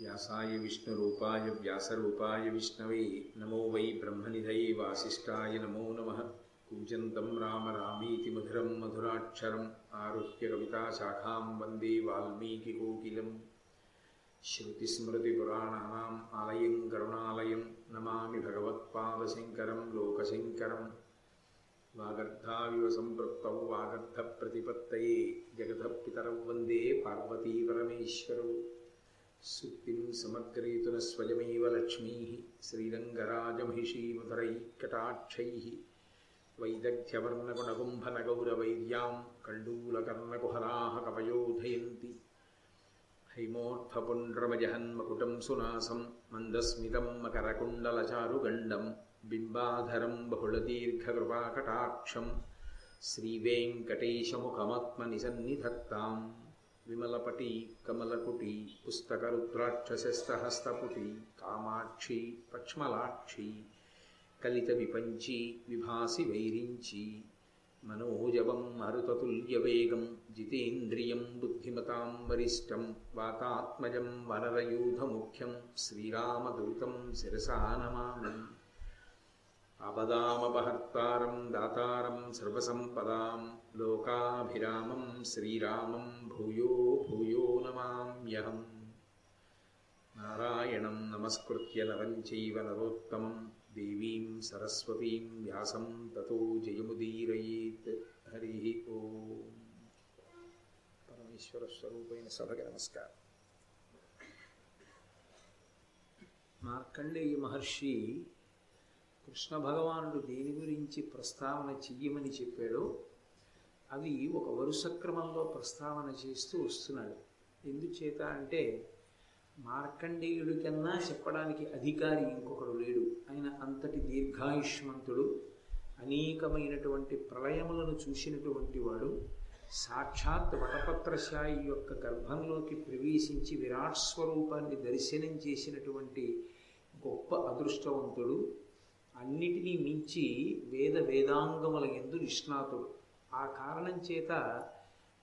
వ్యాసాయ విష్ణురూపాయ వ్యాసరూపాయ విష్ణవే నమో వై బ్రహ్మనిధయే వాసిష్ఠాయ నమో నమ. కూజంతం రామ రామీతి మధురం మధురాక్షరం ఆరుహ్య కవితాశాఖాం వందే వాల్మీకికోకిలం శృతిస్మృతిపురాణానాम् ఆలయం కరుణాలయం నమామి భగవత్పాదశంకరం లోకశంకరం. వాగర్ధావివ సంపృక్తౌ వాగర్ధప్రతిపత్తయే జగతపితరౌ వందే పార్వతీపరమేశ్వరౌ సుక్తిం సమగ్రేతున స్వయమేవ లక్ష్మీ శ్రీరంగరాజమహిషీమధురైకటాక్షై వైదగ్ధ్యవర్ణగుణగుంభనగౌరవైద్యాం కण्डूलकर्णकुहराः कवयोधयन्ति हैमोऽर्थपुण्ड्रमजहन्मकुटं सुनासं मन्दस्मितं मकरकुण्डलचारुगण्डं बिम्बाधरं बहुलदीर्घकृपाकटाक्षं श्रीवेङ्कटेशमुखमात्मनिसन्निधत्ताम् విమలపటి కమలకుటి పుస్తకరుద్రాక్షసస్తహస్తపుటి కామాక్షి పక్ష్మలాక్షి కలిత విపంచి విభాసి వైరించి మనోజవం మరుతతుల్యవేగం జితేంద్రియం బుద్ధిమతాం వరిష్టం వాతాత్మజం వరరయూధముఖ్యం శ్రీరామదూతం శిరసానమా ఆపదామపహర్తారం దాతారం సర్వసంపదాం లోకాభిరామం శ్రీరామం భూయో భూయో నమామ్యహం. నారాయణం నమస్కృత్య నరం చైవ నరోత్తమం దేవీం సరస్వతీం వ్యాసం తతో జయముదీరయేత్. హరి ఓం. పరమేశ్వర స్వరూపైన సభకి నమస్కారం. మార్కండేయ మహర్షి కృష్ణ భగవానుడు దేని గురించి ప్రస్తావన చెయ్యమని చెప్పాడో అవి ఒక వరుస క్రమంలో ప్రస్తావన చేస్తూ వస్తున్నాడు. ఎందుచేత అంటే మార్కండేయుడి కన్నా చెప్పడానికి అధికారి ఇంకొకడు లేడు. ఆయన అంతటి దీర్ఘాయుష్మంతుడు అనేకమైనటువంటి ప్రళయములను చూసినటువంటి వాడు సాక్షాత్ వటపత్రశాయి యొక్క గర్భంలోకి ప్రవేశించి విరాట్ స్వరూపాన్ని దర్శనం చేసినటువంటి గొప్ప అదృష్టవంతుడు. అన్నిటినీ మించి వేద వేదాంగముల ఎందు నిష్ణాతుడు. ఆ కారణం చేత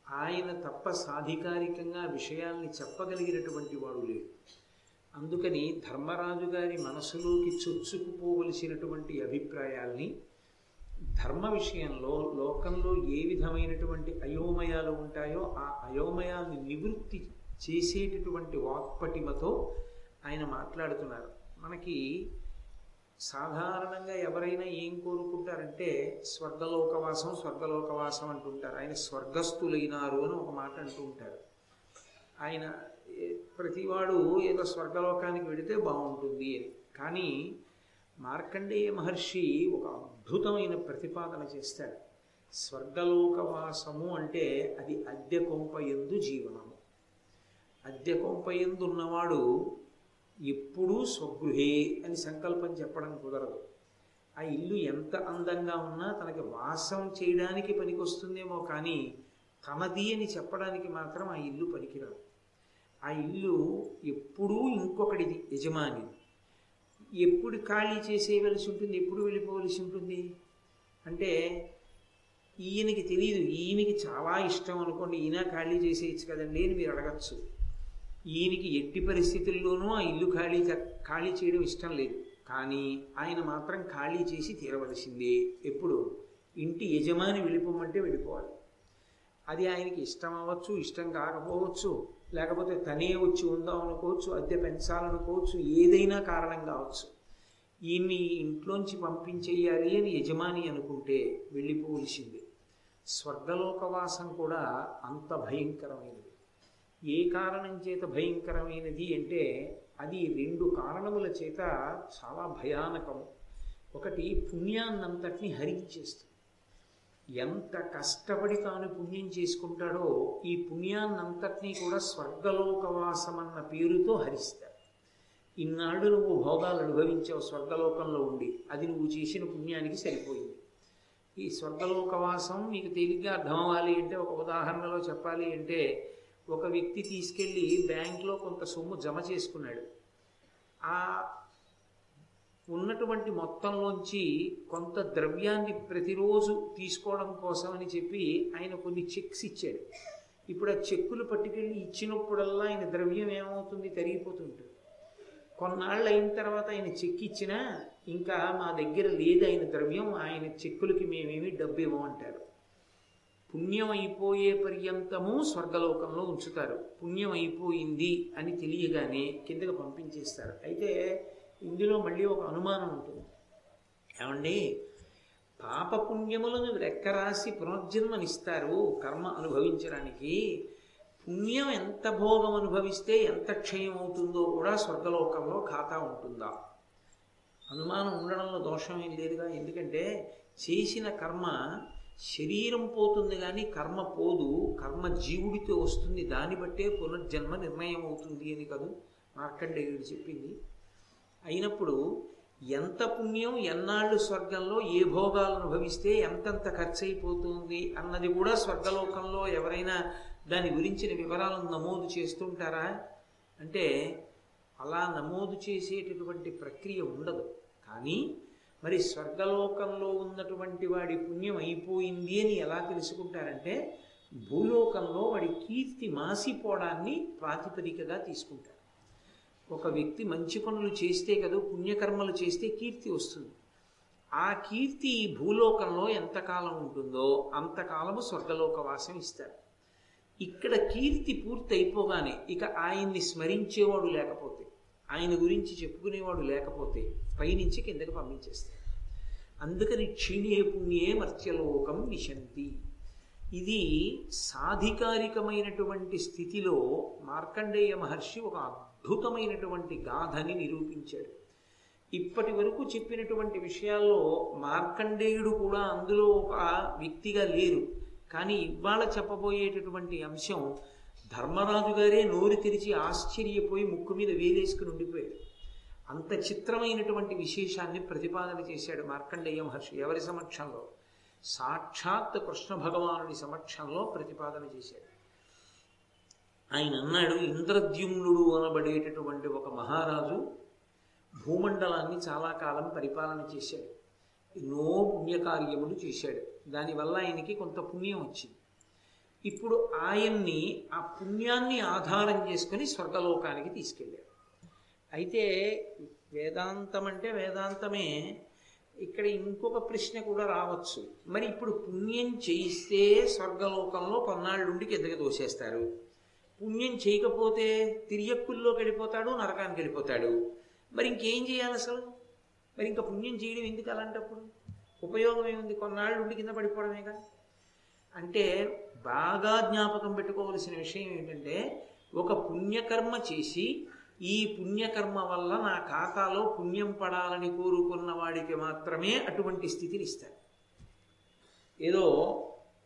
ఆయన తప్ప సాధికారికంగా విషయాల్ని చెప్పగలిగినటువంటి వాడు లేడు. అందుకని ధర్మరాజు గారి మనసులోకి చొచ్చుకుపోవలసినటువంటి అభిప్రాయాల్ని ధర్మ విషయంలో లోకంలో ఏ విధమైనటువంటి అయోమయాలు ఉంటాయో ఆ అయోమయాల్ని నివృత్తి చేసేటటువంటి వాక్పటిమతో ఆయన మాట్లాడుతున్నారు. మనకి సాధారణంగా ఎవరైనా ఏం కోరుకుంటారంటే స్వర్గలోకవాసం స్వర్గలోకవాసం అంటుంటారు. ఆయన స్వర్గస్థులైనారు అని ఒక మాట అంటూ ఉంటారు. ఆయన ప్రతివాడు ఏదో స్వర్గలోకానికి వెడితే బాగుంటుంది అని. కానీ మార్కండేయ మహర్షి ఒక అద్భుతమైన ప్రతిపాదన చేస్తాడు. స్వర్గలోకవాసము అంటే అది అద్దె కొంప ఎందు జీవనము. అద్దె కొంప ఎందు ఉన్నవాడు ఎప్పుడూ స్వగృహే అని సంకల్పం చెప్పడం కుదరదు. ఆ ఇల్లు ఎంత అందంగా ఉన్నా తనకి వాసం చేయడానికి పనికొస్తుందేమో కానీ తనది అని చెప్పడానికి మాత్రం ఆ ఇల్లు పనికిరాదు. ఆ ఇల్లు ఎప్పుడూ ఇంకొకటిది యజమాని ఎప్పుడు ఖాళీ చేసేయవలసి ఉంటుంది ఎప్పుడు వెళ్ళిపోవలసి ఉంటుంది? అంటే ఈయనకి తెలియదు ఈయనకి చాలా ఇష్టం అనుకోండి ఈయన ఖాళీ చేసేయచ్చు కదండి అని మీరు అడగచ్చు. ఈయనకి ఎట్టి పరిస్థితుల్లోనూ ఆ ఇల్లు ఖాళీ ఖాళీ చేయడం ఇష్టం లేదు. కానీ ఆయన మాత్రం ఖాళీ చేసి తీరవలసిందే. ఎప్పుడు? ఇంటి యజమాని వెళ్ళిపోమంటే వెళ్ళిపోవాలి. అది ఆయనకి ఇష్టం అవ్వచ్చు ఇష్టం కాకపోవచ్చు లేకపోతే తనే వచ్చి ఉందాం అనుకోవచ్చు అద్దె పెంచాలనుకోవచ్చు ఏదైనా కారణం కావచ్చు. ఈయన్ని ఇంట్లోంచి పంపించేయాలి అని యజమాని అనుకుంటే వెళ్ళిపోవలసిందే. స్వర్గలోకవాసం కూడా అంత భయంకరమైనది. ఏ కారణం చేత భయంకరమైనది అంటే అది రెండు కారణముల చేత చాలా భయానకము ఒకటి పుణ్యాన్నంతటిని హరించేస్తుంది. ఎంత కష్టపడి తాను పుణ్యం చేసుకుంటాడో ఈ పుణ్యాన్నంతటినీ కూడా స్వర్గలోకవాసం అన్న పేరుతో హరిస్తాడు. ఇన్నాళ్ళు నువ్వు భోగాలు అనుభవించావు స్వర్గలోకంలో ఉండి అది నువ్వు చేసిన పుణ్యానికి సరిపోయింది. ఈ స్వర్గలోకవాసం మీకు తేలిగ్గా అర్థం అవ్వాలి అంటే ఒక ఉదాహరణలో చెప్పాలి అంటే ఒక వ్యక్తి తీసుకెళ్ళి బ్యాంక్లో కొంత సొమ్ము జమ చేసుకున్నాడు. ఆ ఉన్నటువంటి మొత్తంలోంచి కొంత ద్రవ్యాన్ని ప్రతిరోజు తీసుకోవడం కోసం అని చెప్పి ఆయన కొన్ని చెక్స్ ఇచ్చాడు. ఇప్పుడు ఆ చెక్కులు పట్టుకెళ్ళి ఇచ్చినప్పుడల్లా ఆయన ద్రవ్యం ఏమవుతుంది? తరిగిపోతుంటుంది. కొన్నాళ్ళు అయిన తర్వాత ఆయన చెక్ ఇచ్చినా ఇంకా మా దగ్గర లేదు ఆయన ద్రవ్యం ఆయన చెక్కులకి మేమేమి డబ్బు ఇవ్వమంటారు. పుణ్యం అయిపోయే పర్యంతము స్వర్గలోకంలో ఉంచుతారు. పుణ్యం అయిపోయింది అని తెలియగానే కిందకి పంపించేస్తారు. అయితే ఇందులో మళ్ళీ ఒక అనుమానం ఉంటుంది. ఏమండి? పాపపుణ్యములను రెక్కరాసి పునర్జన్మనిస్తారు కర్మ అనుభవించడానికి. పుణ్యం ఎంత భోగం అనుభవిస్తే ఎంత క్షయం అవుతుందో కూడా స్వర్గలోకంలో ఖాతా ఉంటుందా? అనుమానం ఉండడంలో దోషం ఏం లేదుగా. ఎందుకంటే చేసిన కర్మ శరీరం పోతుంది కానీ కర్మ పోదు కర్మ జీవుడితో వస్తుంది దాన్ని బట్టే పునర్జన్మ నిర్ణయం అవుతుంది అని కాదు మార్కండేయుడు చెప్పింది. అయినప్పుడు ఎంత పుణ్యం ఎన్నాళ్ళు స్వర్గంలో ఏ భోగాలు అనుభవిస్తే ఎంతెంత ఖర్చు అయిపోతుంది అన్నది కూడా స్వర్గలోకంలో ఎవరైనా దాని గురించిన వివరాలను నమోదు చేస్తుంటారా? అంటే అలా నమోదు చేసేటటువంటి ప్రక్రియ ఉండదు. కానీ మరి స్వర్గలోకంలో ఉన్నటువంటి వాడి పుణ్యం అయిపోయింది అని ఎలా తెలుసుకుంటారంటే భూలోకంలో వాడి కీర్తి మాసిపోవడాన్ని ప్రాతిపదికగా తీసుకుంటారు. ఒక వ్యక్తి మంచి పనులు చేస్తే కదా పుణ్యకర్మలు చేస్తే కీర్తి వస్తుంది. ఆ కీర్తి భూలోకంలో ఎంతకాలం ఉంటుందో అంతకాలము స్వర్గలోక వాసం ఇస్తారు. ఇక్కడ కీర్తి పూర్తి అయిపోగానే ఇక ఆయన్ని స్మరించేవాడు లేకపోతే ఆయన గురించి చెప్పుకునేవాడు లేకపోతే పైనుంచి కిందకి పంపించేస్తాడు. అందుకని క్షీణే పుణ్యే మర్త్యలోకం విశంతి. ఇది సాధికారికమైనటువంటి స్థితిలో మార్కండేయ మహర్షి ఒక అద్భుతమైనటువంటి గాథని నిరూపించాడు. ఇప్పటి వరకు చెప్పినటువంటి విషయాల్లో మార్కండేయుడు కూడా అందులో ఒక వ్యక్తిగా లేరు. కానీ ఇవాళ చెప్పబోయేటటువంటి అంశం ధర్మరాజు గారే నోరు తెరిచి ఆశ్చర్యపోయి ముక్కు మీద వేలేసుకుని ఉండిపోయాడు అంత చిత్రమైనటువంటి విశేషాన్ని ప్రతిపాదన చేశాడు మార్కండేయ మహర్షి ఎవరి సమక్షంలో? సాక్షాత్ కృష్ణ భగవానుడి సమక్షంలో ప్రతిపాదన చేశాడు. ఆయన అన్నాడు ఇంద్రద్యుమ్నుడు అనబడేటటువంటి ఒక మహారాజు భూమండలాన్ని చాలా కాలం పరిపాలన చేశాడు. ఎన్నో పుణ్యకార్యములు చేశాడు. దానివల్ల ఆయనకి కొంత పుణ్యం వచ్చింది. ఇప్పుడు ఆయన్ని ఆ పుణ్యాన్ని ఆధారం చేసుకొని స్వర్గలోకానికి తీసుకెళ్ళారు. అయితే వేదాంతం అంటే వేదాంతమే. ఇక్కడ ఇంకొక ప్రశ్న కూడా రావచ్చు. మరి ఇప్పుడు పుణ్యం చేయిస్తే స్వర్గలోకంలో కొన్నాళ్ళుండి కిందకి దోసేస్తారు పుణ్యం చేయకపోతే తిరియక్కుల్లోకి వెళ్ళిపోతాడు నరకానికి వెళ్ళిపోతాడు. మరి ఇంకేం చేయాలి అసలు? మరి ఇంకా పుణ్యం చేయడం ఎందుకు అలాంటప్పుడు? ఉపయోగం ఏముంది? కొన్నాళ్ళు ఉండి కింద పడిపోవడమేగా? అంటే బాగా జ్ఞాపకం పెట్టుకోవలసిన విషయం ఏంటంటే ఒక పుణ్యకర్మ చేసి ఈ పుణ్యకర్మ వల్ల నా ఖాతాలో పుణ్యం పడాలని కోరుకున్న వాడికి మాత్రమే అటువంటి స్థితిని ఇస్తారు ఏదో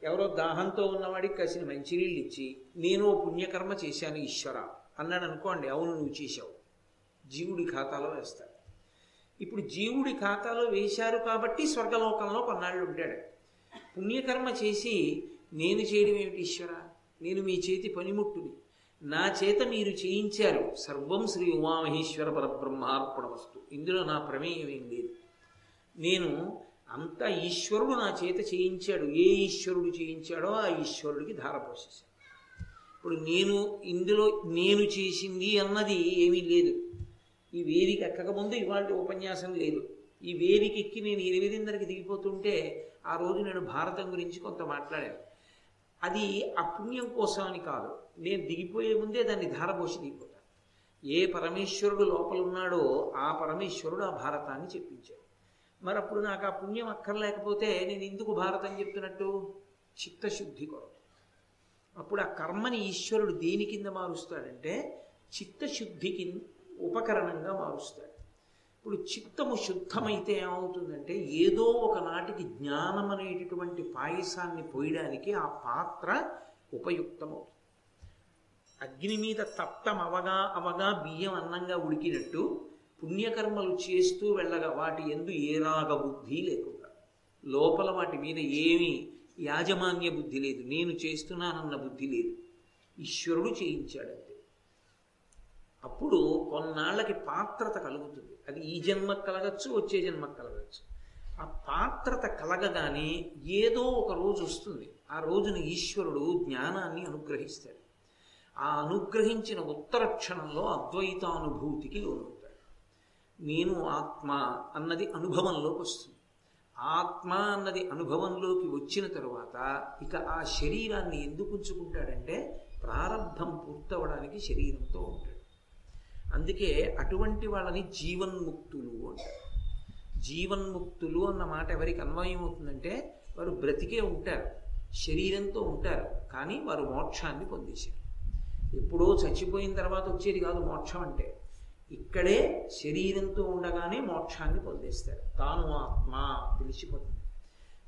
ఎవరో దాహంతో ఉన్నవాడికి కసిన మంచినీళ్ళు ఇచ్చి నేను పుణ్యకర్మ చేశాను ఈశ్వర అన్నాడు అనుకోండి అవును నువ్వు చేశావు. జీవుడి ఖాతాలో వేస్తాడు. ఇప్పుడు జీవుడి ఖాతాలో వేశారు కాబట్టి స్వర్గలోకంలో కొన్నాళ్ళు ఉంటాడు. పుణ్యకర్మ చేసి నేను చేయడం ఏమిటి ఈశ్వర? నేను మీ చేతి పనిముట్టుని. నా చేత మీరు చేయించారు. సర్వం శ్రీ ఉమామహేశ్వర పరబ్రహ్మార్పణమస్తు. ఇందులో నా ప్రమేయం ఏం లేదు. నేను అంత ఈశ్వరుడు నా చేత చేయించాడు. ఏ ఈశ్వరుడు చేయించాడో ఆ ఈశ్వరుడికి ధార పోసేశాడు. ఇప్పుడు నేను ఇందులో నేను చేసింది అన్నది ఏమీ లేదు. ఈ వేదిక ఎక్కకముందు ఇవాళ ఉపన్యాసం లేదు. ఈ వేదిక ఎక్కి నేను ఎనిమిదిన్నరకి దిగిపోతుంటే ఆ రోజు నేను భారతం గురించి కొంత మాట్లాడాను. అది ఆ పుణ్యం కోసమని కాదు. నేను దిగిపోయే ముందే దాన్ని ధారపోసి దిగిపోతాను ఏ పరమేశ్వరుడు లోపల ఉన్నాడో ఆ పరమేశ్వరుడు ఆ భారతాన్ని చెప్పించాడు. మరి అప్పుడు నాకు ఆ పుణ్యం అక్కర్లేకపోతే నేను ఎందుకు భారతం చెప్తున్నట్టు? చిత్తశుద్ధి కొరకు. అప్పుడు ఆ కర్మని ఈశ్వరుడు దేని కింద మారుస్తాడంటే చిత్తశుద్ధికి ఉపకరణంగా మారుస్తాడు. ఇప్పుడు చిత్తము శుద్ధమైతే ఏమవుతుందంటే ఏదో ఒకనాటికి జ్ఞానం అనేటటువంటి పాయసాన్ని పోయడానికి ఆ పాత్ర ఉపయుక్తమవుతుంది. అగ్ని మీద తప్తం అవగా అవగా బియ్యం అన్నంగా ఉడికినట్టు పుణ్యకర్మలు చేస్తూ వెళ్ళగా వాటి ఎందు ఏ రాగ బుద్ధి లేకుండా లోపల వాటి మీద ఏమీ యాజమాన్య బుద్ధి లేదు నేను చేస్తున్నానన్న బుద్ధి లేదు. ఈశ్వరుడు చేయించాడంతే. అప్పుడు కొన్నాళ్ళకి పాత్రత కలుగుతుంది. అది ఈ జన్మకు కలగచ్చు వచ్చే జన్మకు కలగచ్చు. ఆ పాత్రత కలగగానే ఏదో ఒక రోజు వస్తుంది. ఆ రోజున ఈశ్వరుడు జ్ఞానాన్ని అనుగ్రహిస్తాడు. ఆ అనుగ్రహించిన ఉత్తర క్షణంలో అద్వైతానుభూతికి లోనవుతాడు. నేను ఆత్మ అన్నది అనుభవంలోకి వస్తుంది. ఆత్మ అన్నది అనుభవంలోకి వచ్చిన తరువాత ఇక ఆ శరీరాన్ని ఎందుకు ఉంచుకుంటాడంటే ప్రారంభం పూర్తవడానికి శరీరంతో ఉంటాడు. అందుకే అటువంటి వాళ్ళని జీవన్ముక్తులు అంటారు. జీవన్ముక్తులు అన్న మాట ఎవరికి అన్వయం అవుతుందంటే వారు బ్రతికే ఉంటారు శరీరంతో ఉంటారు కానీ వారు మోక్షాన్ని పొందేశారు. ఎప్పుడో చచ్చిపోయిన తర్వాత వచ్చేది కాదు మోక్షం అంటే. ఇక్కడే శరీరంతో ఉండగానే మోక్షాన్ని పొందేస్తారు. తాను ఆత్మ తెలిసిపోతుంది.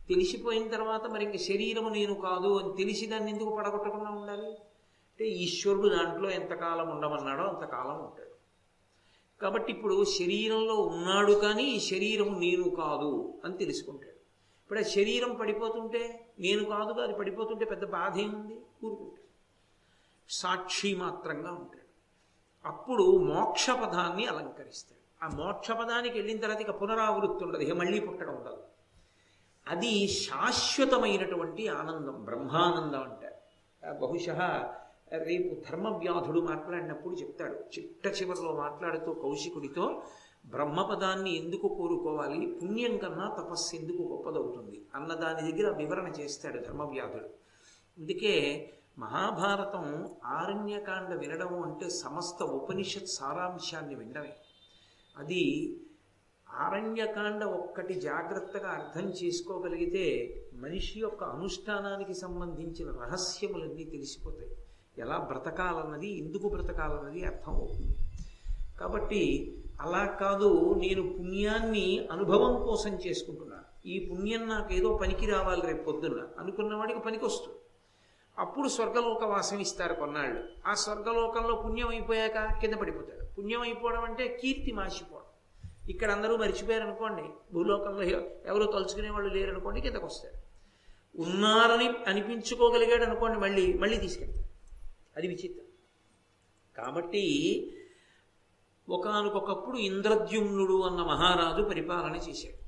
తెలిసిపోయిన తర్వాత మరి ఇంక శరీరము నేను కాదు అని తెలిసి దాన్ని ఎందుకు పడగొట్టకుండా ఉండాలి? అంటే ఈశ్వరుడు దాంట్లో ఎంతకాలం ఉండమన్నాడో అంతకాలం ఉంటాడు. కాబట్టి ఇప్పుడు శరీరంలో ఉన్నాడు కానీ ఈ నేను కాదు అని తెలుసుకుంటాడు. ఇప్పుడు ఆ శరీరం పడిపోతుంటే నేను కాదు అది పడిపోతుంటే పెద్ద బాధ ఏముంది? కూరుకుంటాడు సాక్షి మాత్రంగా ఉంటాడు. అప్పుడు మోక్షపదాన్ని అలంకరిస్తాడు. ఆ మోక్షపదానికి వెళ్ళిన తర్వాత ఇక పునరావృత్తి ఉండదు ఇక మళ్ళీ పుట్టడం ఉండదు. అది శాశ్వతమైనటువంటి ఆనందం బ్రహ్మానందం అంటారు. బహుశ రేపు ధర్మవ్యాధుడు మాట్లాడినప్పుడు చెప్తాడు. చిట్ట చివరిలో మాట్లాడుతూ కౌశికుడితో బ్రహ్మపదాన్ని ఎందుకు కోరుకోవాలి? పుణ్యం కన్నా తపస్సు ఎందుకు గొప్పదవుతుంది? అన్న దాని దగ్గర వివరణ చేస్తాడు ధర్మవ్యాధుడు. అందుకే మహాభారతం ఆరణ్యకాండ వినడం అంటే సమస్త ఉపనిషత్ సారాంశాన్ని వినడమే. అది ఆరణ్యకాండ ఒక్కటి జాగ్రత్తగా అర్థం చేసుకోగలిగితే మనిషి యొక్క అనుష్ఠానానికి సంబంధించిన రహస్యములన్నీ తెలిసిపోతాయి. ఎలా బ్రతకాలన్నది ఎందుకు బ్రతకాలన్నది అర్థం అవుతుంది కాబట్టి అలా కాదు నేను పుణ్యాన్ని అనుభవం కోసం చేసుకుంటున్నాను ఈ పుణ్యం నాకు ఏదో పనికి రావాలి రేపు పొద్దున్న. అనుకున్న వాడికి పనికి వస్తుంది అప్పుడు స్వర్గలోక వాసం ఇస్తారు కొన్నాళ్ళు. ఆ స్వర్గలోకంలో పుణ్యం అయిపోయాక కింద పడిపోతాడు పుణ్యం అయిపోవడం అంటే కీర్తి మాసిపోవడం ఇక్కడ అందరూ మర్చిపోయారు అనుకోండి. భూలోకంలో ఎవరో తలుచుకునే వాళ్ళు లేరు అనుకోండి కిందకు వస్తారు ఉన్నారని అనిపించుకోగలిగాడు అనుకోండి మళ్ళీ మళ్ళీ తీసుకెళ్తారు. అది విచిత్రం. కాబట్టి ఒకనకొకప్పుడు ఇంద్రద్యుమ్నుడు అన్న మహారాజు పరిపాలన చేశాడు.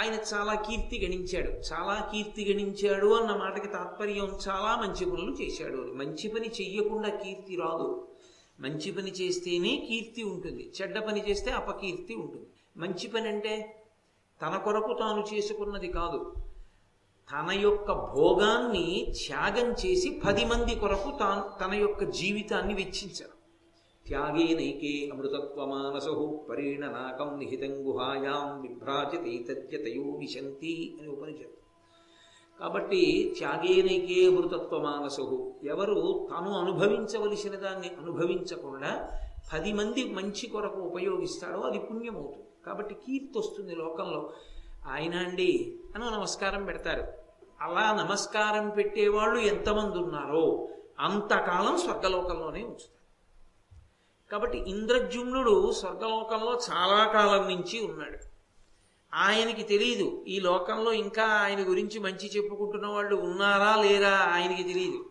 ఆయన చాలా కీర్తి గణించాడు. చాలా కీర్తి గణించాడు అన్న మాటకి తాత్పర్యం చాలా మంచి పనులు చేశాడు మంచి పని చెయ్యకుండా కీర్తి రాదు. మంచి పని చేస్తేనే కీర్తి ఉంటుంది. చెడ్డ పని చేస్తే అపకీర్తి ఉంటుంది. మంచి పని అంటే తన కొరకు తాను చేసుకున్నది కాదు. తన యొక్క భోగాన్ని త్యాగం చేసి పది మంది కొరకు తాను తన యొక్క జీవితాన్ని వెచ్చించడం. త్యాగే నైకే అమృతత్వమానసో పరిణనాకం నిహితం గుహాయాం విభ్రాజితైతత్యతయో విశంతి అని ఉపనిషత్తు. కాబట్టి త్యాగేనైకే అమృతత్వమానసు ఎవరు తను అనుభవించవలసిన దాన్ని అనుభవించకుండా పది మంది మంచి కొరకు ఉపయోగిస్తాడో అది పుణ్యమవుతుంది. కాబట్టి కీర్తి వస్తుంది లోకంలో. ఆయన అండి అని నమస్కారం పెడతారు. అలా నమస్కారం పెట్టేవాళ్ళు ఎంతమంది ఉన్నారో అంతకాలం స్వర్గలోకంలోనే ఉంచుతారు. కాబట్టి ఇంద్రజుమ్నుడు స్వర్గలోకంలో చాలా కాలం నుంచి ఉన్నాడు. ఆయనకి తెలియదు ఈ లోకంలో ఇంకా ఆయన గురించి మంచి చెప్పుకుంటున్న వాళ్ళు ఉన్నారా లేరా ఆయనకి తెలియదు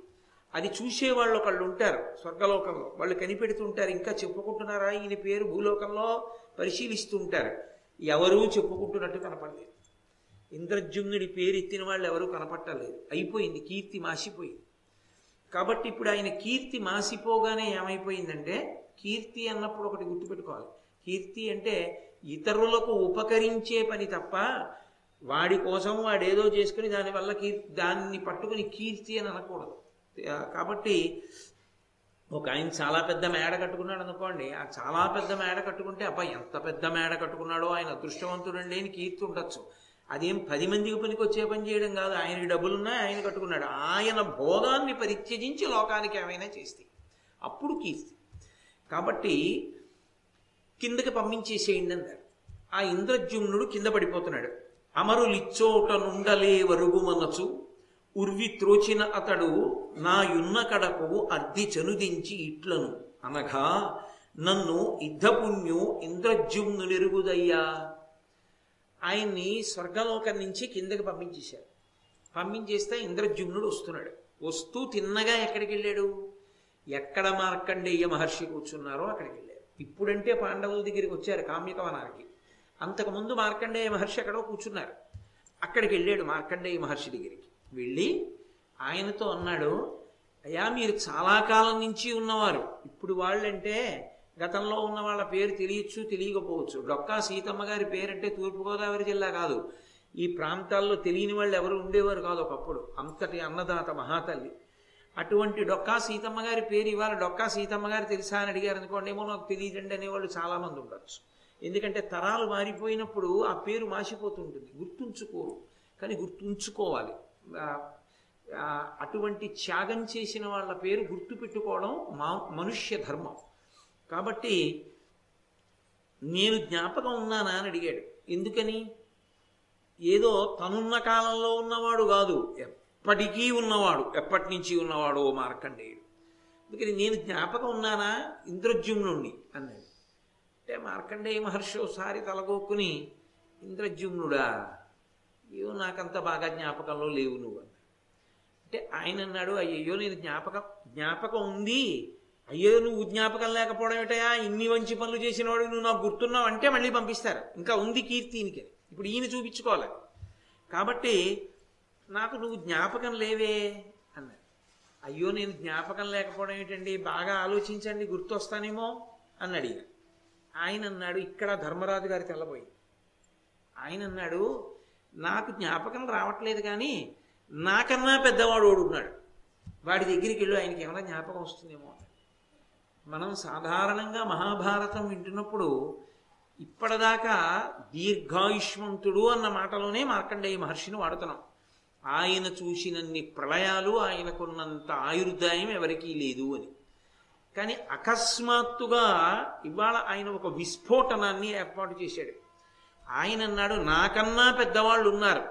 అది చూసేవాళ్ళు ఒకళ్ళు ఉంటారు స్వర్గలోకంలో. వాళ్ళు కనిపెడుతుంటారు ఇంకా చెప్పుకుంటున్నారా? ఈయన పేరు భూలోకంలో పరిశీలిస్తుంటారు. ఎవరూ చెప్పుకుంటున్నట్టు కనపడలేదు. ఇంద్రజుమ్నుడి పేరు ఎత్తిన వాళ్ళు ఎవరూ కనపట్టలేదు. అయిపోయింది కీర్తి మాసిపోయింది. కాబట్టి ఇప్పుడు ఆయన కీర్తి మాసిపోగానే ఏమైపోయిందంటే కీర్తి అన్నప్పుడు ఒకటి గుర్తుపెట్టుకోవాలి. కీర్తి అంటే ఇతరులకు ఉపకరించే పని తప్ప వాడి కోసం వాడేదో చేసుకుని దానివల్ల కీర్తి దాన్ని పట్టుకుని కీర్తి అని అనకూడదు. కాబట్టి ఒక ఆయన చాలా పెద్ద మేడ కట్టుకున్నాడు అనుకోండి ఆ చాలా పెద్ద మేడ కట్టుకుంటే అబ్బా ఎంత పెద్ద మేడ కట్టుకున్నాడో ఆయన అదృష్టవంతుడండి అని కీర్తి ఉండొచ్చు. అదేం పది మందికి పనికి వచ్చే పని చేయడం కాదు ఆయనకి డబ్బులున్నాయి ఆయన కట్టుకున్నాడు. ఆయన భోగాన్ని పరిత్యజించి లోకానికి ఏమైనా చేస్తే అప్పుడు కీర్తి. కాబట్టి కిందకి పంపించేసేయండి అన్నాడు ఆ ఇంద్రజుమ్నుడు కింద పడిపోతున్నాడు. అమరులిచ్చోట నుండలే వరుగు మనచు ఉర్వి త్రోచిన అతడు నా యున్న కడకు చనుదించి ఇట్లను. అనగా నన్ను ఇద్దపుణ్యు ఇంద్రజుమ్ను నెరుగుదయ్యా ఆయన్ని స్వర్గలోకం నుంచి కిందకి పంపించేశారు. పంపించేస్తే ఇంద్రజుమ్నుడు వస్తున్నాడు. వస్తూ తిన్నగా ఎక్కడికి వెళ్ళాడు ఎక్కడ మార్కండేయ మహర్షి కూర్చున్నారో అక్కడికి వెళ్ళారు ఇప్పుడంటే పాండవుల దగ్గరికి వచ్చారు కామ్యకవనానికి. అంతకుముందు మార్కండేయ మహర్షి ఎక్కడో కూర్చున్నారు. అక్కడికి వెళ్ళాడు మార్కండేయ మహర్షి దగ్గరికి. వెళ్ళి ఆయనతో అన్నాడు అయ్యా మీరు చాలా కాలం నుంచి ఉన్నవారు. ఇప్పుడు వాళ్ళంటే గతంలో ఉన్న వాళ్ళ పేరు తెలియచ్చు తెలియకపోవచ్చు. డొక్కా సీతమ్మ గారి పేరంటే తూర్పుగోదావరి జిల్లా కాదు. ఈ ప్రాంతాల్లో తెలియని వాళ్ళు ఎవరు ఉండేవారు కాదు ఒకప్పుడు. అంతటి అన్నదాత మహాతల్లి. అటువంటి డొక్కా సీతమ్మ గారి పేరు ఇవాళ డొక్కా సీతమ్మ గారు తెలుసా అని అడిగారు అనుకోండి ఏమో నాకు తెలియదండి అనేవాళ్ళు చాలామంది ఉండొచ్చు. ఎందుకంటే తరాలు మారిపోయినప్పుడు ఆ పేరు మాసిపోతుంటుంది. గుర్తుంచుకోరు. కానీ గుర్తుంచుకోవాలి. అటువంటి త్యాగం చేసిన వాళ్ళ పేరు గుర్తుపెట్టుకోవడం మా మనుష్య ధర్మం. కాబట్టి నేను జ్ఞాపకం ఉన్నానా అని అడిగాడు. ఎందుకని? ఏదో తనున్న కాలంలో ఉన్నవాడు కాదు ఎప్పటికీ ఉన్నవాడు ఎప్పటి నుంచి ఉన్నవాడు ఓ మార్కండేయుడు. అందుకని నేను జ్ఞాపకం ఉన్నానా? ఇంద్రజ్యుమ్నుణ్ణి అన్నాడు. అంటే మార్కండేయ మహర్షి ఒకసారి తలగొక్కుని ఇంద్రజ్యుమ్నుడా అయ్యో నాకంత బాగా జ్ఞాపకంలో లేవు నువ్వు అన్న అంటే ఆయన అన్నాడు అయ్యో నేను జ్ఞాపకం జ్ఞాపకం ఉంది. అయ్యో నువ్వు జ్ఞాపకం లేకపోవడం ఏటయా ఇన్ని మంచి పనులు చేసిన వాడు నువ్వు నాకు గుర్తున్నావు అంటే మళ్ళీ పంపిస్తారు. ఇంకా ఉంది కీర్తి ఈయనకి. ఇప్పుడు ఈయన చూపించుకోవాలి. కాబట్టి నాకు నువ్వు జ్ఞాపకం లేవే అన్నాడు. అయ్యో నేను జ్ఞాపకం లేకపోవడం ఏంటండి బాగా ఆలోచించండి గుర్తొస్తానేమో అన్నాడు ఈయన. ఆయన అన్నాడు ఇక్కడ ధర్మరాజు గారి తెల్లబోయి. ఆయన అన్నాడు నాకు జ్ఞాపకం రావట్లేదు కానీ నాకన్నా పెద్దవాడు ఓడుకున్నాడు వాడి దగ్గరికి వెళ్ళి ఆయనకి ఏమైనా జ్ఞాపకం వస్తుందేమో మనం సాధారణంగా మహాభారతం వింటున్నప్పుడు ఇప్పటిదాకా దీర్ఘాయుష్మంతుడు అన్న మాటలోనే మార్కండేయ మహర్షిని వాడుతున్నాం. ఆయన చూసినన్ని ప్రళయాలు ఆయనకున్నంత ఆయుర్దాయం ఎవరికీ లేదు అని. కానీ అకస్మాత్తుగా ఇవాళ ఆయన ఒక విస్ఫోటనాన్ని ఏర్పాటు చేశాడు. ఆయన అన్నాడు నాకన్నా పెద్దవాళ్ళు ఉన్నారు.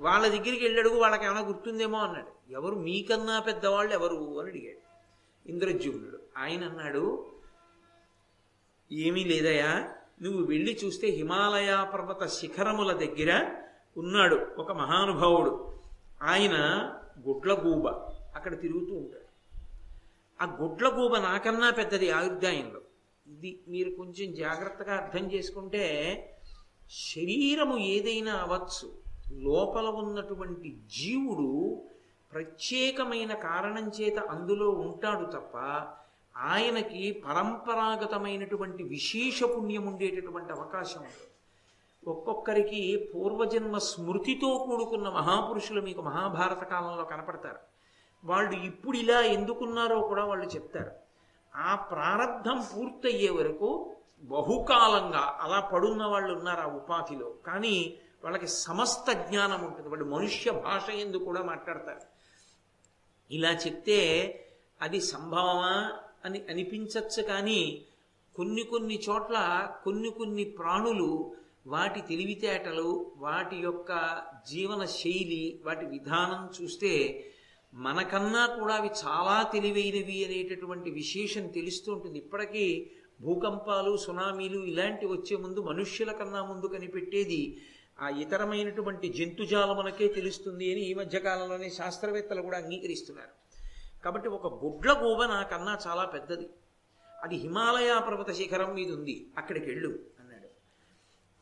వాళ్ళ దగ్గరికి వెళ్ళడుగు వాళ్ళకి ఏమైనా గుర్తుందేమో అన్నాడు. ఎవరు? మీకన్నా పెద్దవాళ్ళు ఎవరు? అని అడిగాడు. ఇంద్రజ్యుమ్నుడు ఆయన అన్నాడు ఏమీ లేదయా నువ్వు వెళ్ళి చూస్తే హిమాలయ పర్వత శిఖరముల దగ్గర ఉన్నాడు ఒక మహానుభావుడు. ఆయన గుడ్లగూబ అక్కడ తిరుగుతూ ఉంటాడు. ఆ గుడ్లగూబ నాకన్నా పెద్దది ఆయుర్దాయంలో. ఇది మీరు కొంచెం జాగ్రత్తగా అర్థం చేసుకుంటే శరీరము ఏదైనా అవచ్చు లోపల ఉన్నటువంటి జీవుడు ప్రత్యేకమైన కారణం చేత అందులో ఉంటాడు తప్ప ఆయనకి పరంపరాగతమైనటువంటి విశేష పుణ్యం ఉండేటటువంటి అవకాశం ఉంది ఒక్కొక్కరికి పూర్వజన్మ స్మృతితో కూడుకున్న మహాపురుషులు మీకు మహాభారత కాలంలో కనపడతారు. వాళ్ళు ఇప్పుడు ఇలా ఎందుకున్నారో కూడా వాళ్ళు చెప్తారు. ఆ ప్రారంధం పూర్తయ్యే వరకు బహుకాలంగా అలా పడున్న వాళ్ళు ఉన్నారు ఆ ఉపాధిలో. కానీ వాళ్ళకి సమస్త జ్ఞానం ఉంటుంది. వాళ్ళు మనుష్య భాష ఎందు కూడా మాట్లాడతారు. ఇలా చెప్తే అది సంభవమా అని అనిపించచ్చు కానీ కొన్ని కొన్ని చోట్ల కొన్ని కొన్ని ప్రాణులు వాటి తెలివితేటలు వాటి యొక్క జీవన శైలి వాటి విధానం చూస్తే మనకన్నా కూడా అవి చాలా తెలివైనవి అనేటటువంటి విశేషం తెలుస్తూ ఉంటుంది. ఇప్పటికీ భూకంపాలు సునామీలు ఇలాంటివి వచ్చే ముందు మనుష్యుల కన్నా ముందు కనిపెట్టేది ఆ ఇతరమైనటువంటి జంతుజాలమునకే తెలుస్తుంది అని ఈ మధ్యకాలంలోనే శాస్త్రవేత్తలు కూడా అంగీకరిస్తున్నారు. కాబట్టి ఒక గుడ్ల గోవ నాకన్నా చాలా పెద్దది. అది హిమాలయ పర్వత శిఖరం మీద ఉంది. అక్కడికి వెళ్ళు అన్నాడు.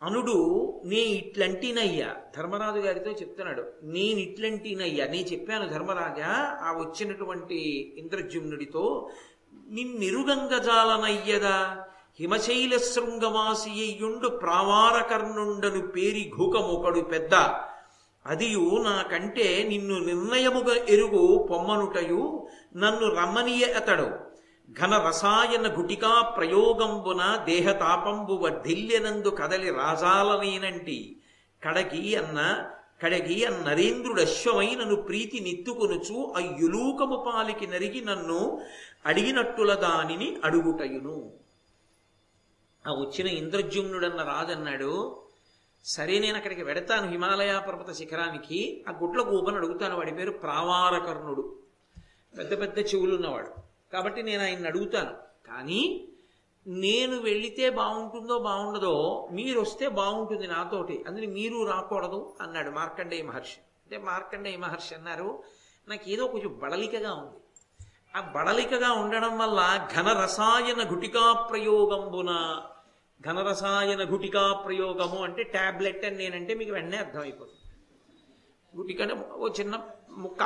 అనుడు నే ఇట్లంటినయ్యా ధర్మరాజు గారితో చెప్తున్నాడు. నేను ఇట్లంటినయ్యా నేను చెప్పాను ధర్మరాజా ఆ వచ్చినటువంటి ఇంద్రజుమ్నుడితో నిన్నెరుగంగజాలనయ్యదా హిమశైల శృంగమాసియ్యుండు ప్రావారకర్ణుండను పేరి ఘూకమొకడు పెద్ద. అదియు నాకంటే నిన్ను నిర్ణయముగా ఎరుగు పొమ్మనుటయు నన్ను రమ్మనీయ అతడు. ఘన రసాయన గుటికా ప్రయోగంబున దేహతాపంబు వర్ధిల్యనందు కదలి రాజాలనేనంటి. కడకి అన్న కడగి నరేంద్రుడు అశ్వమై నన్ను ప్రీతి నిత్తుకొనుచు అయ్యులూకము పాలికి నరిగి నన్ను అడిగినట్టుల దానిని అడుగుటయును. ఆ వచ్చిన ఇంద్రజుమ్నుడన్న రాజన్నాడు సరే నేను అక్కడికి వెడతాను హిమాలయ పర్వత శిఖరానికి. ఆ గుట్ల గూపను అడుగుతాను వాడి పేరు ప్రావారకర్ణుడు. పెద్ద పెద్ద చెవులున్నవాడు. కాబట్టి నేను ఆయన్ని అడుగుతాను. కానీ నేను వెళితే బాగుంటుందో బాగుండదో మీరు వస్తే బాగుంటుంది నాతోటి. అందుకని మీరు రాకూడదు అన్నాడు మార్కండేయ మహర్షి. అంటే మార్కండేయ మహర్షి అన్నారు నాకు ఏదో కొంచెం బడలికగా ఉంది. ఆ బడలికగా ఉండడం వల్ల ఘన రసాయన గుటికా ప్రయోగంబున ఘన రసాయన గుటికా ప్రయోగము అంటే ట్యాబ్లెట్ అని నేనంటే మీకు వెంటనే అర్థమైపోతుంది. గుటికనే ఓ చిన్న ముక్క.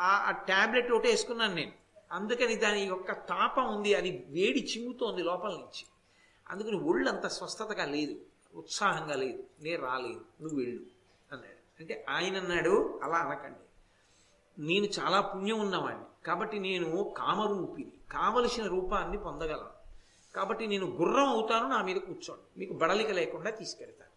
ఆ ట్యాబ్లెట్ ఒకటి వేసుకున్నాను నేను. అందుకని దాని యొక్క తాపం ఉంది అది వేడి చిమ్ముతోంది లోపల నుంచి. అందుకని ఒళ్ళు అంత స్వస్థతగా లేదు ఉత్సాహంగా లేదు. నేను రాలేదు నువ్వు వెళ్ళు అన్నాడు. అంటే ఆయన అన్నాడు అలా అనకండి. నేను చాలా పుణ్యం ఉన్నవాడిని కాబట్టి నేను కామరూపిని కావలసిన రూపాన్ని పొందగలను. కాబట్టి నేను గుర్రం అవుతాను నా మీద కూర్చోండి. మీకు బడలిక లేకుండా తీసుకెళ్తాను.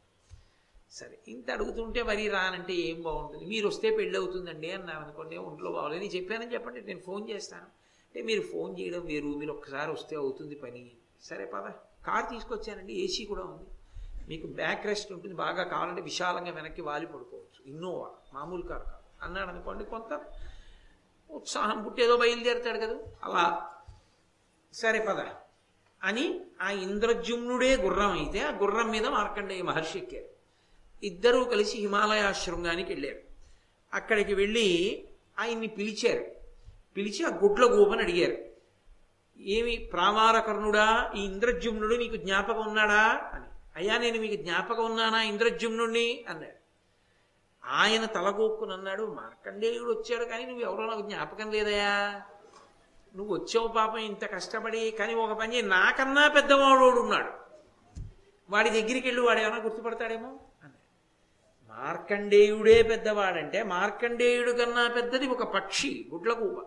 సరే ఇంత అడుగుతుంటే మరి రానంటే ఏం బాగుంటుంది? మీరు వస్తే పెళ్ళి అవుతుందండి అన్నాను అనుకోండి ఒంట్లో బాగోలేదు. నేను చెప్పానని చెప్పండి నేను ఫోన్ చేస్తాను. అంటే మీరు ఫోన్ చేయడం వేరు మీరు ఒక్కసారి వస్తే అవుతుంది పని. సరే పద. కార్ తీసుకొచ్చానండి ఏసీ కూడా ఉంది. మీకు బ్యాక్ రెస్ట్ ఉంటుంది బాగా కావాలంటే విశాలంగా వెనక్కి వాలి పడుకోవచ్చు. ఇన్నోవా మామూలు కారు కాదు. అన్నాడు అనుకోండి కొంత ఉత్సాహం పుట్టేదో బయలుదేరుతాడు కదా. అలా సరే పద. అని ఆ ఇంద్రజుమ్నుడే గుర్రం అయితే ఆ గుర్రం మీద మార్కండేయ మహర్షి ఎక్కారు. ఇద్దరూ కలిసి హిమాలయాశ్రంగానికి వెళ్ళారు. అక్కడికి వెళ్ళి ఆయన్ని పిలిచారు. పిలిచి ఆ గుడ్ల గోపని అడిగారు. ఏమి ప్రామారకర్ణుడా ఈ ఇంద్రజుమ్నుడు నీకు జ్ఞాపకం ఉన్నాడా? అని. అయ్యా నేను మీకు జ్ఞాపకం ఉన్నానా ఇంద్రజుమ్నుడిని అన్నాడు. ఆయన తలగోక్కుని అన్నాడు మార్కండేయుడు వచ్చాడు కానీ నువ్వు ఎవరో నాకు జ్ఞాపకం లేదయా నువ్వు వచ్చావు పాపం ఇంత కష్టపడి కానీ ఒక పని నాకన్నా పెద్దవాడు ఉన్నాడు. వాడి దగ్గరికి వెళ్ళి వాడు ఏమైనా గుర్తుపడతాడేమో? అన్నాడు. మార్కండేయుడే పెద్దవాడంటే మార్కండేయుడు కన్నా పెద్దది ఒక పక్షి గుడ్లగూబ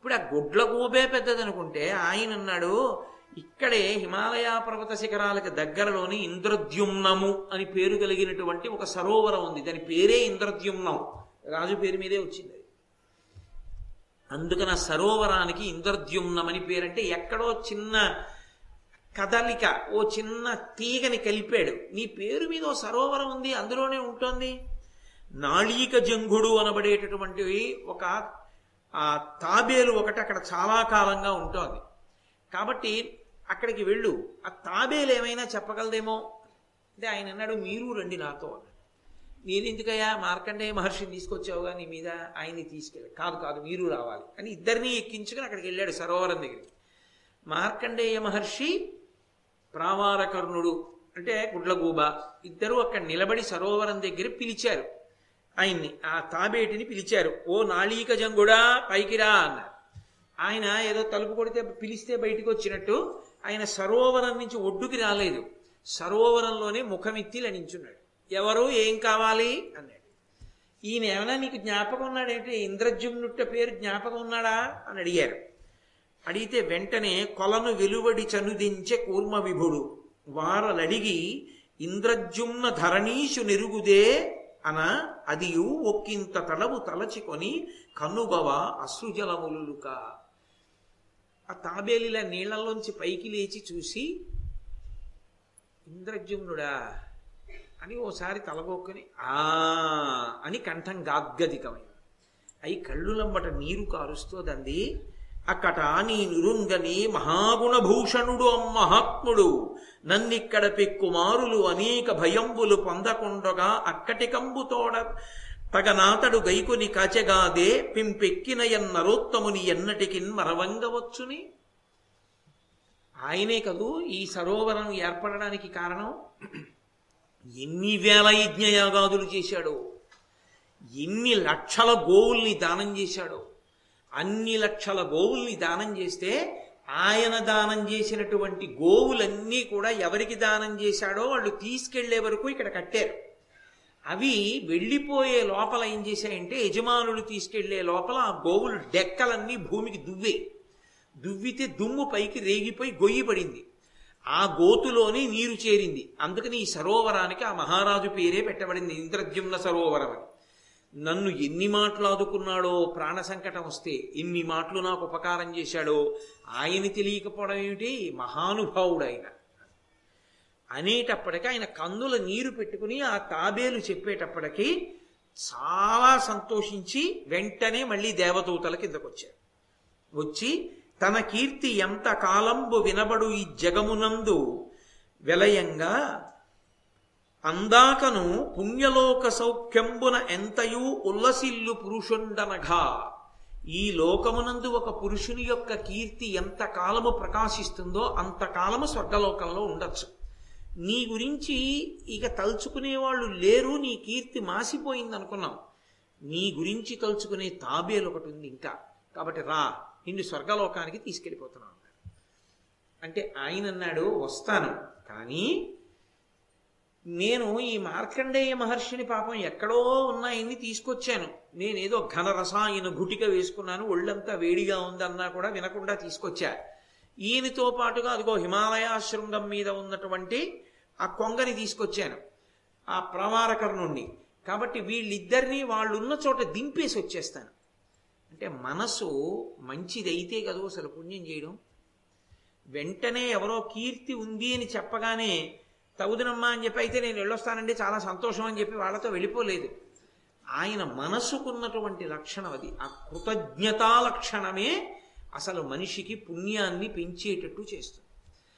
ఇప్పుడు ఆ గుడ్ల గుడ్లగూబే పెద్దదనుకుంటే ఆయన అన్నాడు ఇక్కడే హిమాలయ పర్వత శిఖరాలకు దగ్గరలోని ఇంద్రద్యుమ్నము అని పేరు కలిగినటువంటి ఒక సరోవరం ఉంది. దాని పేరే ఇంద్రద్యుమ్నం. రాజు పేరు మీదే వచ్చింది అందుకని ఆ సరోవరానికి ఇంద్రద్యుమ్నం అని పేరంటే ఎక్కడో చిన్న కదలిక ఓ చిన్న తీగని కలిపాడు. నీ పేరు మీద ఓ సరోవరం ఉంది అందులోనే ఉంటుంది. నాళీక జంగుడు అనబడేటటువంటి ఒక ఆ తాబేలు ఒకటి అక్కడ చాలా కాలంగా ఉంటుంది. కాబట్టి అక్కడికి వెళ్ళు. ఆ తాబేలు ఏమైనా చెప్పగలదేమో? అంటే ఆయన అన్నాడు మీరు రండి నాతో అన్నాడు. నేనెందుకయ్యా మార్కండేయ మహర్షిని తీసుకొచ్చావుగా నీ మీద ఆయన్ని తీసుకెళ్ళి కాదు కాదు మీరు రావాలి. అని ఇద్దరిని ఎక్కించుకుని అక్కడికి వెళ్ళాడు సరోవరం దగ్గరికి. మార్కండేయ మహర్షి ప్రావారకర్ణుడు అంటే గుడ్లగూబ ఇద్దరు అక్కడ నిలబడి సరోవరం దగ్గర పిలిచారు. ఆయన్ని ఆ తాబేటిని పిలిచారు. ఓ నాళీక జంగుడా పైకి రా అన్నారు. ఆయన ఏదో తలుపు కొడితే పిలిస్తే బయటికి వచ్చినట్టు ఆయన సరోవరం నుంచి ఒడ్డుకి రాలేదు. సరోవరంలోనే ముఖమెత్తి లణించున్నాడు. ఎవరు? ఏం కావాలి? అన్నాడు. ఈయన ఏమైనా నీకు జ్ఞాపకం ఉన్నాడేంటి ఇంద్రజుమ్నుట్ట పేరు జ్ఞాపకం ఉన్నాడా? అని అడిగారు. అడిగితే వెంటనే కొలను వెలువడి చనుదించే కూర్మ విభుడు వారలడిగి ఇంద్రజుమ్న ధరణీషు నెరుగుదే అన అదియు ఒక్కింత తలవు తలచికొని కన్నుగవ అశ్రుజలములుక ఆ తాబేలిలా నీళ్ళలోంచి పైకి లేచి చూసి ఇంద్రజుమ్నుడా అని ఓసారి తలగొక్కుని ఆ అని కంఠం గాగ్గదికమైంది అయి కళ్ళులంబట నీరు కారుస్తోంది అక్కడ నీ నిరుంగని మహాగుణభూషణుడు అమ్మహాత్ముడు నన్నిక్కడ పెక్కుమారులు అనేక భయంబులు పొందకుండగా అక్కటికంబుతోడ తగనాతడు గైకుని కాచెగాదే పింపెక్కిన ఎన్నరోత్తముని ఎన్నటికిన్ మరవంగవచ్చుని ఆయనే కదూ ఈ సరోవరం ఏర్పడడానికి కారణం? ఎన్ని వేల యజ్ఞయాగాదులు చేశాడో ఎన్ని లక్షల గోవుల్ని దానం చేశాడో. అన్ని లక్షల గోవుల్ని దానం చేస్తే ఆయన దానం చేసినటువంటి గోవులన్నీ కూడా ఎవరికి దానం చేశాడో వాళ్ళు తీసుకెళ్ళే వరకు ఇక్కడ కట్టారు. అవి వెళ్ళిపోయే లోపల ఏం చేశాయంటే యజమానులు తీసుకెళ్ళే లోపల ఆ గోవులు డెక్కలన్నీ భూమికి దువ్వే. దువ్వితే దుమ్ము పైకి రేగిపోయి గొయ్యి పడింది. ఆ గోతులోని నీరు చేరింది. అందుకని ఈ సరోవరానికి ఆ మహారాజు పేరే పెట్టబడింది. ఇంద్రద్యుమ్న సరోవరం అని. నన్ను ఎన్ని మాటలు ఆదుకున్నాడో ప్రాణ సంకటం వస్తే ఎన్ని మాటలు నాకు ఉపకారం చేశాడో ఆయన తెలియకపోవడం ఏమిటి? మహానుభావుడు ఆయన అనేటప్పటికీ ఆయన కందుల నీరు పెట్టుకుని ఆ తాబేలు చెప్పేటప్పటికి చాలా సంతోషించి వెంటనే మళ్ళీ దేవదూతల కిందకు వచ్చారు వచ్చి తన కీర్తి ఎంత కాలంబు వినబడు ఈ జగమునందు? విలయంగా అందాకను పుణ్యలోక సౌఖ్యంబున ఎంతయూ ఉల్లసిల్లు పురుషుండనగా ఈ లోకమునందు ఒక పురుషుని యొక్క కీర్తి ఎంత కాలము ప్రకాశిస్తుందో అంతకాలము స్వర్గలోకంలో ఉండొచ్చు. నీ గురించి ఇక తలుచుకునే వాళ్ళు లేరు నీ కీర్తి మాసిపోయింది అనుకున్నాం నీ గురించి తలుచుకునే తాబేలు ఒకటి ఉంది ఇంకా. కాబట్టి రా నిన్ను స్వర్గలోకానికి తీసుకెళ్ళిపోతున్నాను అంటే ఆయన అన్నాడు వస్తాను. కానీ నేను ఈ మార్కండేయ మహర్షిని పాపం ఎక్కడో ఉన్నాయని తీసుకొచ్చాను. నేనేదో ఘనరసాయన గుటిక వేసుకున్నాను ఒళ్ళంతా వేడిగా ఉందన్నా కూడా వినకుండా తీసుకొచ్చా. ఈయనతో పాటుగా అదిగో హిమాలయాశృంగం మీద ఉన్నటువంటి ఆ కొంగని తీసుకొచ్చాను ఆ ప్రవారకర్ణుణ్ణి కాబట్టి వీళ్ళిద్దరినీ వాళ్ళున్న చోట దింపేసి వచ్చేస్తాను. అంటే మనసు మంచిదైతే కదా అసలు పుణ్యం చేయడం? వెంటనే ఎవరో కీర్తి ఉంది అని చెప్పగానే తగుదునమ్మా అని చెప్పి అయితే నేను వెళ్ళొస్తానండి చాలా సంతోషం అని చెప్పి వాళ్ళతో వెళ్ళిపోలేదు. ఆయన మనసుకున్నటువంటి లక్షణం అది. ఆ కృతజ్ఞతా లక్షణమే అసలు మనిషికి పుణ్యాన్ని పెంచేటట్టు చేస్తుంది.